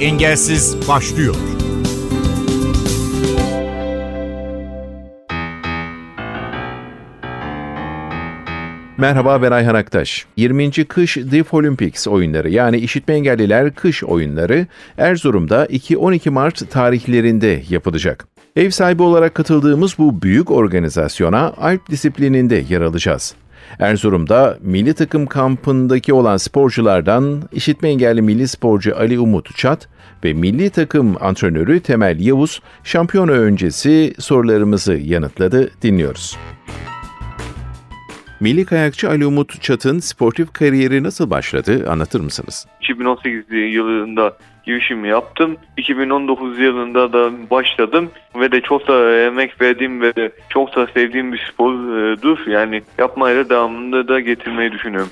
Engelsiz başlıyor. Merhaba ben Ayhan Aktaş. 20. Kış Deaf Olympics oyunları yani işitme engelliler kış oyunları Erzurum'da 2-12 Mart tarihlerinde yapılacak. Ev sahibi olarak katıldığımız bu büyük organizasyona Alp disiplininde yer alacağız. Erzurum'da milli takım kampındaki olan sporculardan işitme engelli milli sporcu Ali Umut Çat ve milli takım antrenörü Temel Yavuz şampiyona öncesi sorularımızı yanıtladı. Dinliyoruz. Milli kayakçı Ali Umut Çat'ın sportif kariyeri nasıl başladı anlatır mısınız? 2018 yılında girişimi yaptım. 2019 yılında da başladım ve de çok da emek verdiğim ve çok da sevdiğim bir spordur. Yani yapmaya da devamında da getirmeyi düşünüyorum.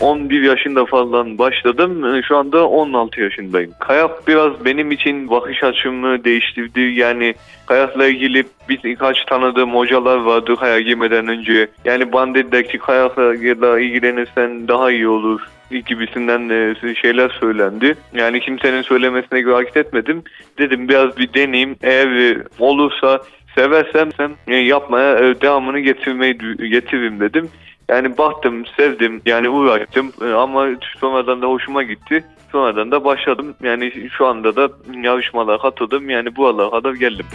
11 yaşında falan başladım. Şu anda 16 yaşındayım. Kayak biraz benim için bakış açımı değiştirdi. Yani kayakla ilgili biz birkaç tanıdığım hocalar vardı kayak girmeden önce. Yani bana dediler ki kayakla ilgilenirsen daha iyi olur gibisinden şeyler söylendi. Yani kimsenin söylemesine göre hareket etmedim. Dedim biraz bir deneyeyim. Eğer olursa seversem yapmaya devamını getirmeyi getiririm dedim. Yani baktım, sevdim, yani uğraştım ama sonradan da hoşuma gitti. Sonradan da başladım. Yani şu anda da yarışmalara katıldım. Yani bu buralara kadar geldim.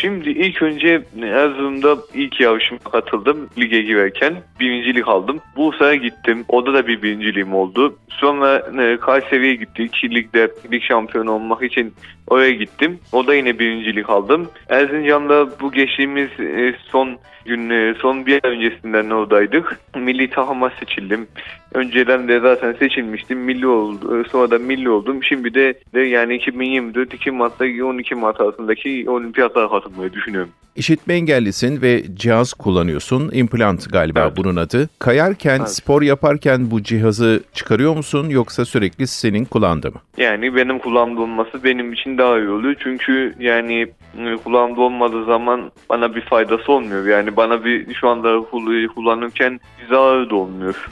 Şimdi ilk önce Erzurum'da ilk yarışıma katıldım lige girerken. Birincilik aldım. Bursa'ya gittim. Orada da bir birinciliğim oldu. Sonra e, Kayseri'ye gittik. Ligde lig şampiyonu olmak için oraya gittim. O da yine birincilik aldım. Erzincan'da bu geçtiğimiz e, son gün e, son bir ay öncesinden oradaydık. Milli takıma seçildim. Önceden de zaten seçilmiştim. Milli oldu. Sonra da milli oldum. Şimdi de, de yani 2024 2 Mart'ta 12 Mart arasındaki olimpiyatlara katılmayı düşünüyorum. İşitme engellisin ve cihaz kullanıyorsun. Implant galiba evet. bunun adı. Kayarken, evet. spor yaparken bu cihazı çıkarıyor musun yoksa sürekli senin kullandığı mı? Yani benim kulağımda olması benim için daha iyi oluyor. Çünkü yani kulağımda olmadığı zaman bana bir faydası olmuyor. Yani bana bir şu anda kullanırken bir zararı da olmuyor.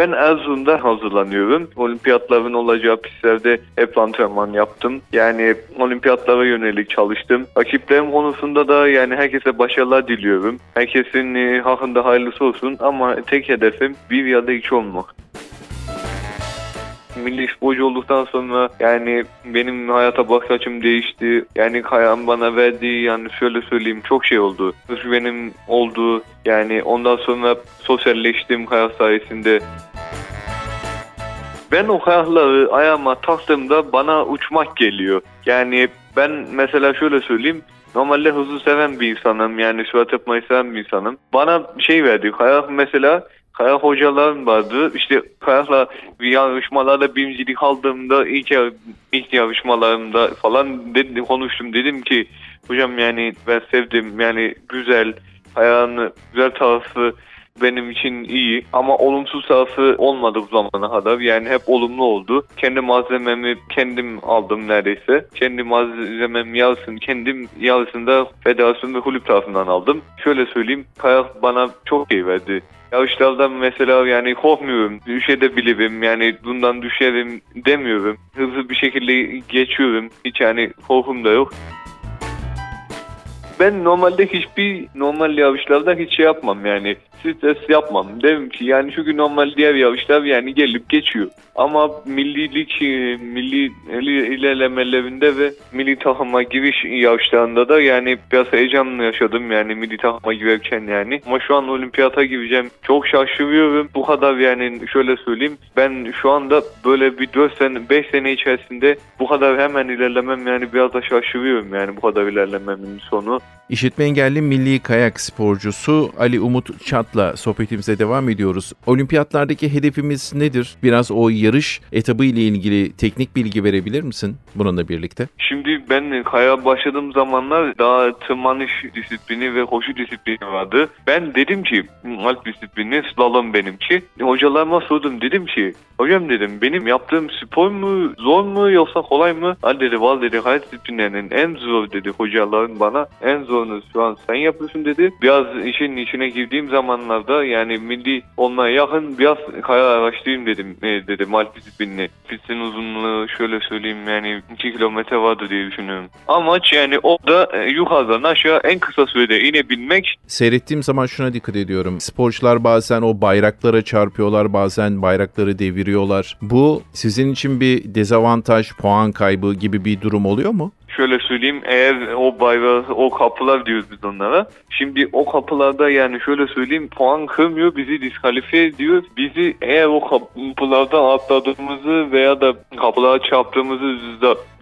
Ben Erzurum'da hazırlanıyorum. Olimpiyatların olacağı pistlerde hep antrenman yaptım. Yani olimpiyatlara yönelik çalıştım. Rakiplerim konusunda da yani herkese başarılar diliyorum. Herkesin e, hakkında hayırlısı olsun ama tek hedefim bir ya da iki olmak milli sporcu olduktan sonra yani benim hayata bakış açım değişti. Yani Kayan bana verdiği yani şöyle söyleyeyim çok şey oldu. Benim oldu. Yani ondan sonra sosyalleştim Kaya sayesinde. Ben o kayakları ayağıma taktığımda bana uçmak geliyor. Yani ben mesela şöyle söyleyeyim. Normalde hızlı seven bir insanım. Yani sürat yapmayı seven bir insanım. Bana şey verdi. Kayak mesela kayak hocalarım vardı. İşte kayakla yarışmalarda birincilik aldığımda ilk, ilk yarışmalarımda falan dedim, konuştum. Dedim ki hocam yani ben sevdim yani güzel ayağını güzel tarafı benim için iyi ama olumsuz tarafı olmadı bu zamana kadar. Yani hep olumlu oldu. Kendi malzememi kendim aldım neredeyse. Kendi malzemem yarısını kendim yarısını da federasyon ve kulüp tarafından aldım. Şöyle söyleyeyim kayak bana çok iyi verdi. Yarışlardan mesela yani korkmuyorum. Düşebilirim yani bundan düşerim demiyorum. Hızlı bir şekilde geçiyorum. Hiç yani korkum da yok. Ben normalde hiçbir normal yarışlarda hiç şey yapmam yani stres yapmam. Derim ki yani çünkü normal diğer yarışlar yani gelip geçiyor. Ama millilik, e, milli ilerlemelerinde ve milli takıma giriş yarışlarında da yani biraz heyecanlı yaşadım yani milli takıma girerken yani. Ama şu an olimpiyata gireceğim. Çok şaşırıyorum. Bu kadar yani şöyle söyleyeyim. Ben şu anda böyle bir 4 sene 5 sene içerisinde bu kadar hemen ilerlemem yani biraz da şaşırıyorum yani bu kadar ilerlememin sonu. İşitme engelli milli kayak sporcusu Ali Umut Çat'la sohbetimize devam ediyoruz. Olimpiyatlardaki hedefimiz nedir? Biraz o yarış etabı ile ilgili teknik bilgi verebilir misin bununla birlikte? Şimdi ben kaya başladığım zamanlar daha tırmanış disiplini ve koşu disiplini vardı. Ben dedim ki alp disiplini slalom benimki. Hocalarıma sordum dedim ki hocam dedim benim yaptığım spor mu zor mu yoksa kolay mı? Al dedi val dedi kaya disiplinlerinin en zor dedi hocaların bana en en zorunu şu an sen yapıyorsun dedi. Biraz işin içine girdiğim zamanlarda yani milli olmaya yakın biraz kaya araştırayım dedim e, dedim alp disiplinini. Pistin uzunluğu şöyle söyleyeyim yani 2 kilometre vardı diye düşünüyorum. Amaç yani orada e, yukarıdan aşağı en kısa sürede inebilmek. Seyrettiğim zaman şuna dikkat ediyorum. Sporcular bazen o bayraklara çarpıyorlar, bazen bayrakları deviriyorlar. Bu sizin için bir dezavantaj, puan kaybı gibi bir durum oluyor mu? Şöyle söyleyeyim eğer o bayrağı o kapılar diyoruz biz onlara. Şimdi o kapılarda yani şöyle söyleyeyim puan kırmıyor bizi diskalifiye ediyor. Bizi eğer o kapılardan atladığımızı veya da kapılara çarptığımızı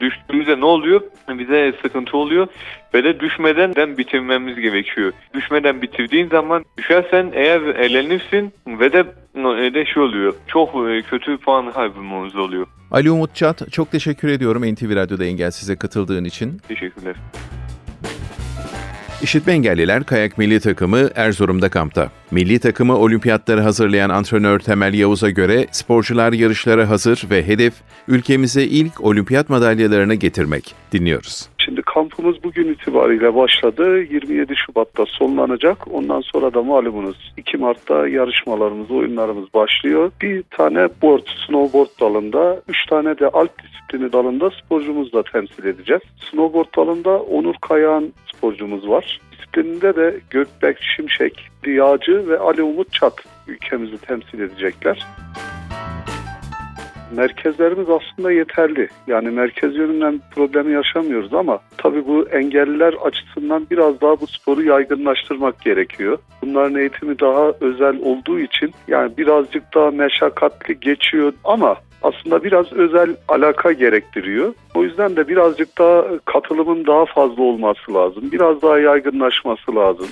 düştüğümüzde ne oluyor? Bize sıkıntı oluyor ve de düşmeden bitirmemiz gerekiyor. Düşmeden bitirdiğin zaman düşersen eğer elenirsin ve de de şey oluyor. Çok e, kötü puan kaybımız oluyor. Ali Umut Çat çok teşekkür ediyorum NTV Radyo'da Engelsiz'e katıldığın için. Teşekkürler. İşitme engelliler kayak milli takımı Erzurum'da kampta. Milli takımı olimpiyatları hazırlayan antrenör Temel Yavuz'a göre sporcular yarışlara hazır ve hedef ülkemize ilk olimpiyat madalyalarını getirmek. Dinliyoruz. Şimdi kampımız bugün itibariyle başladı. 27 Şubat'ta sonlanacak. Ondan sonra da malumunuz 2 Mart'ta yarışmalarımız, oyunlarımız başlıyor. Bir tane board, snowboard dalında, 3 tane de alt disiplini dalında sporcumuz da temsil edeceğiz. Snowboard dalında Onur Kayağan sporcumuz var. Disiplininde de Gökbek Şimşek, Riyacı ve Ali Umut Çat ülkemizi temsil edecekler merkezlerimiz aslında yeterli. Yani merkez yönünden problemi yaşamıyoruz ama tabii bu engelliler açısından biraz daha bu sporu yaygınlaştırmak gerekiyor. Bunların eğitimi daha özel olduğu için yani birazcık daha meşakkatli geçiyor ama aslında biraz özel alaka gerektiriyor. O yüzden de birazcık daha katılımın daha fazla olması lazım. Biraz daha yaygınlaşması lazım.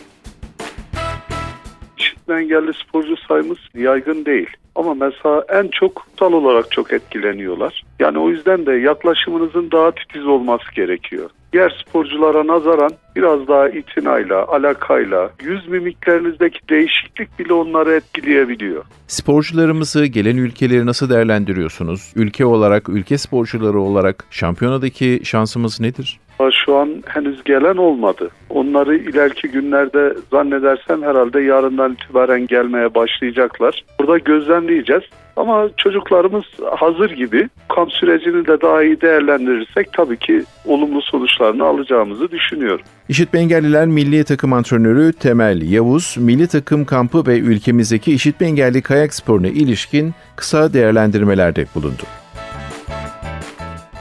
İşitme engelli sporcu sayımız yaygın değil. Ama mesela en çok kutsal olarak çok etkileniyorlar. Yani o yüzden de yaklaşımınızın daha titiz olması gerekiyor. Diğer sporculara nazaran biraz daha itinayla, alakayla, yüz mimiklerinizdeki değişiklik bile onları etkileyebiliyor. Sporcularımızı gelen ülkeleri nasıl değerlendiriyorsunuz? Ülke olarak, ülke sporcuları olarak şampiyonadaki şansımız nedir? Şu an henüz gelen olmadı. Onları ileriki günlerde zannedersem herhalde yarından itibaren gelmeye başlayacaklar. Burada gözlemleyeceğiz. Ama çocuklarımız hazır gibi. Kamp sürecini de daha iyi değerlendirirsek tabii ki olumlu sonuçlarını alacağımızı düşünüyorum. İşitme Engelliler Milli Takım Antrenörü Temel Yavuz, milli takım kampı ve ülkemizdeki işitme engelli kayak sporuna ilişkin kısa değerlendirmelerde bulundu.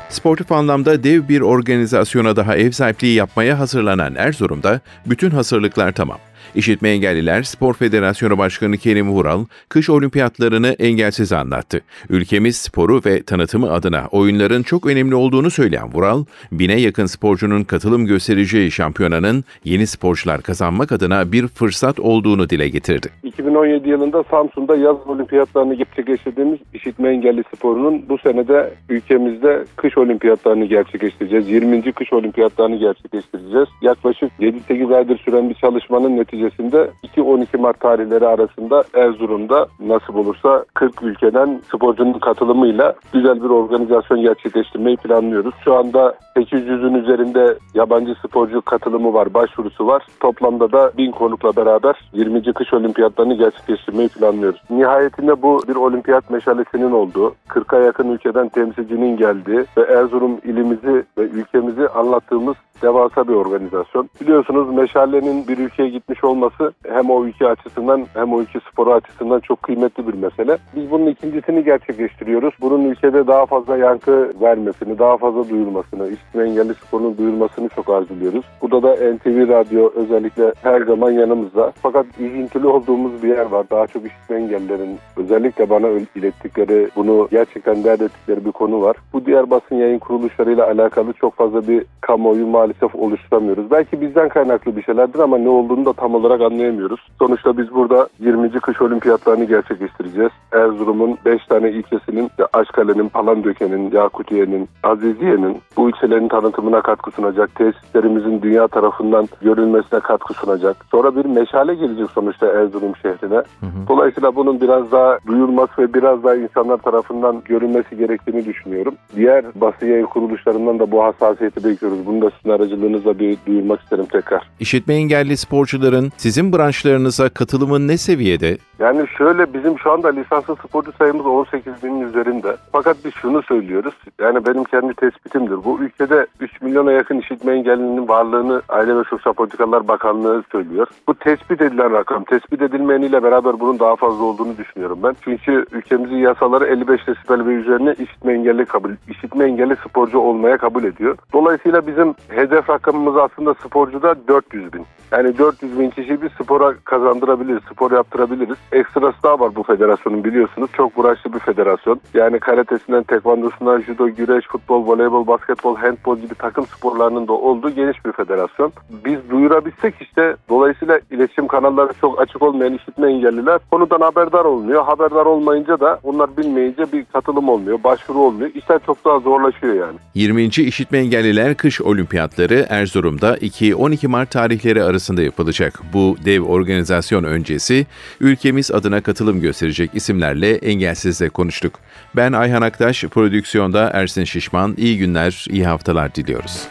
Sportif anlamda dev bir organizasyona daha ev sahipliği yapmaya hazırlanan Erzurum'da bütün hazırlıklar tamam. İşitme Engelliler Spor Federasyonu Başkanı Kerim Vural, kış olimpiyatlarını engelsiz anlattı. Ülkemiz sporu ve tanıtımı adına oyunların çok önemli olduğunu söyleyen Vural, bine yakın sporcunun katılım göstereceği şampiyonanın yeni sporcular kazanmak adına bir fırsat olduğunu dile getirdi. 2017 yılında Samsun'da yaz olimpiyatlarını gerçekleştirdiğimiz işitme engelli sporunun bu senede ülkemizde kış olimpiyatlarını gerçekleştireceğiz. 20. kış olimpiyatlarını gerçekleştireceğiz. Yaklaşık 7-8 aydır süren bir çalışmanın neticesi neticesinde 2-12 Mart tarihleri arasında Erzurum'da nasip olursa 40 ülkeden sporcunun katılımıyla güzel bir organizasyon gerçekleştirmeyi planlıyoruz. Şu anda 800'ün üzerinde yabancı sporcu katılımı var, başvurusu var. Toplamda da 1000 konukla beraber 20. kış olimpiyatlarını gerçekleştirmeyi planlıyoruz. Nihayetinde bu bir olimpiyat meşalesinin olduğu, 40'a yakın ülkeden temsilcinin geldiği ve Erzurum ilimizi ve ülkemizi anlattığımız devasa bir organizasyon. Biliyorsunuz meşalenin bir ülkeye gitmiş olması hem o ülke açısından hem o ülke sporu açısından çok kıymetli bir mesele. Biz bunun ikincisini gerçekleştiriyoruz. Bunun ülkede daha fazla yankı vermesini, daha fazla duyulmasını, işitme engelli sporunun duyulmasını çok arzuluyoruz. Burada da NTV Radyo özellikle her zaman yanımızda. Fakat üzüntülü olduğumuz bir yer var. Daha çok işitme engellerin özellikle bana ilettikleri, bunu gerçekten dert ettikleri bir konu var. Bu diğer basın yayın kuruluşlarıyla alakalı çok fazla bir kamuoyu maalesef oluşturamıyoruz. Belki bizden kaynaklı bir şeylerdir ama ne olduğunu da tam olarak anlayamıyoruz. Sonuçta biz burada 20. kış olimpiyatlarını gerçekleştireceğiz. Erzurum'un 5 tane ilçesinin, Aşkale'nin, Palandöken'in, Yakutiye'nin, Aziziye'nin bu ilçelerin tanıtımına katkı sunacak. Tesislerimizin dünya tarafından görülmesine katkı sunacak. Sonra bir meşale gelecek sonuçta Erzurum şehrine. Hı hı. Dolayısıyla bunun biraz daha duyulması ve biraz daha insanlar tarafından görülmesi gerektiğini düşünüyorum. Diğer basın yayın kuruluşlarından da bu hassasiyeti bekliyoruz. Bunu da sizden aracılığınızla bir duyurmak isterim tekrar. İşitme engelli sporcuların sizin branşlarınıza katılımı ne seviyede? Yani şöyle bizim şu anda lisanslı sporcu sayımız 18 binin üzerinde. Fakat biz şunu söylüyoruz. Yani benim kendi tespitimdir. Bu ülkede 3 milyona yakın işitme engellinin varlığını Aile ve Sosyal Politikalar Bakanlığı söylüyor. Bu tespit edilen rakam. Tespit edilmeyeniyle beraber bunun daha fazla olduğunu düşünüyorum ben. Çünkü ülkemizin yasaları 55 desibel ve üzerine işitme engelli kabul, işitme engelli sporcu olmaya kabul ediyor. Dolayısıyla bizim hedef rakamımız aslında sporcuda 400 bin. Yani 400 bin kişi bir spora kazandırabiliriz, spor yaptırabiliriz. Ekstrası daha var bu federasyonun biliyorsunuz. Çok uğraşlı bir federasyon. Yani karatesinden, tekvandosundan, judo, güreş, futbol, voleybol, basketbol, handbol gibi takım sporlarının da olduğu geniş bir federasyon. Biz duyurabilsek işte dolayısıyla iletişim kanalları çok açık olmayan işitme engelliler konudan haberdar olmuyor. Haberdar olmayınca da onlar bilmeyince bir katılım olmuyor, başvuru olmuyor. İşler çok daha zorlaşıyor yani. 20. İşitme Engelliler Kış Olimpiyatları Erzurum'da 2-12 Mart tarihleri arasında yapılacak. Bu dev organizasyon öncesi ülkemiz adına katılım gösterecek isimlerle Engelsiz'le konuştuk. Ben Ayhan Aktaş, prodüksiyonda Ersin Şişman. İyi günler, iyi haftalar diliyoruz.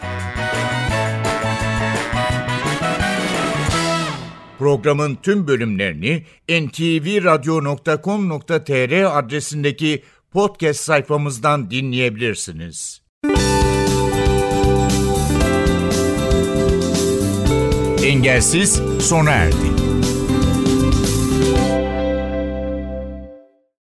Programın tüm bölümlerini ntvradio.com.tr adresindeki podcast sayfamızdan dinleyebilirsiniz. Engelsiz sona erdi.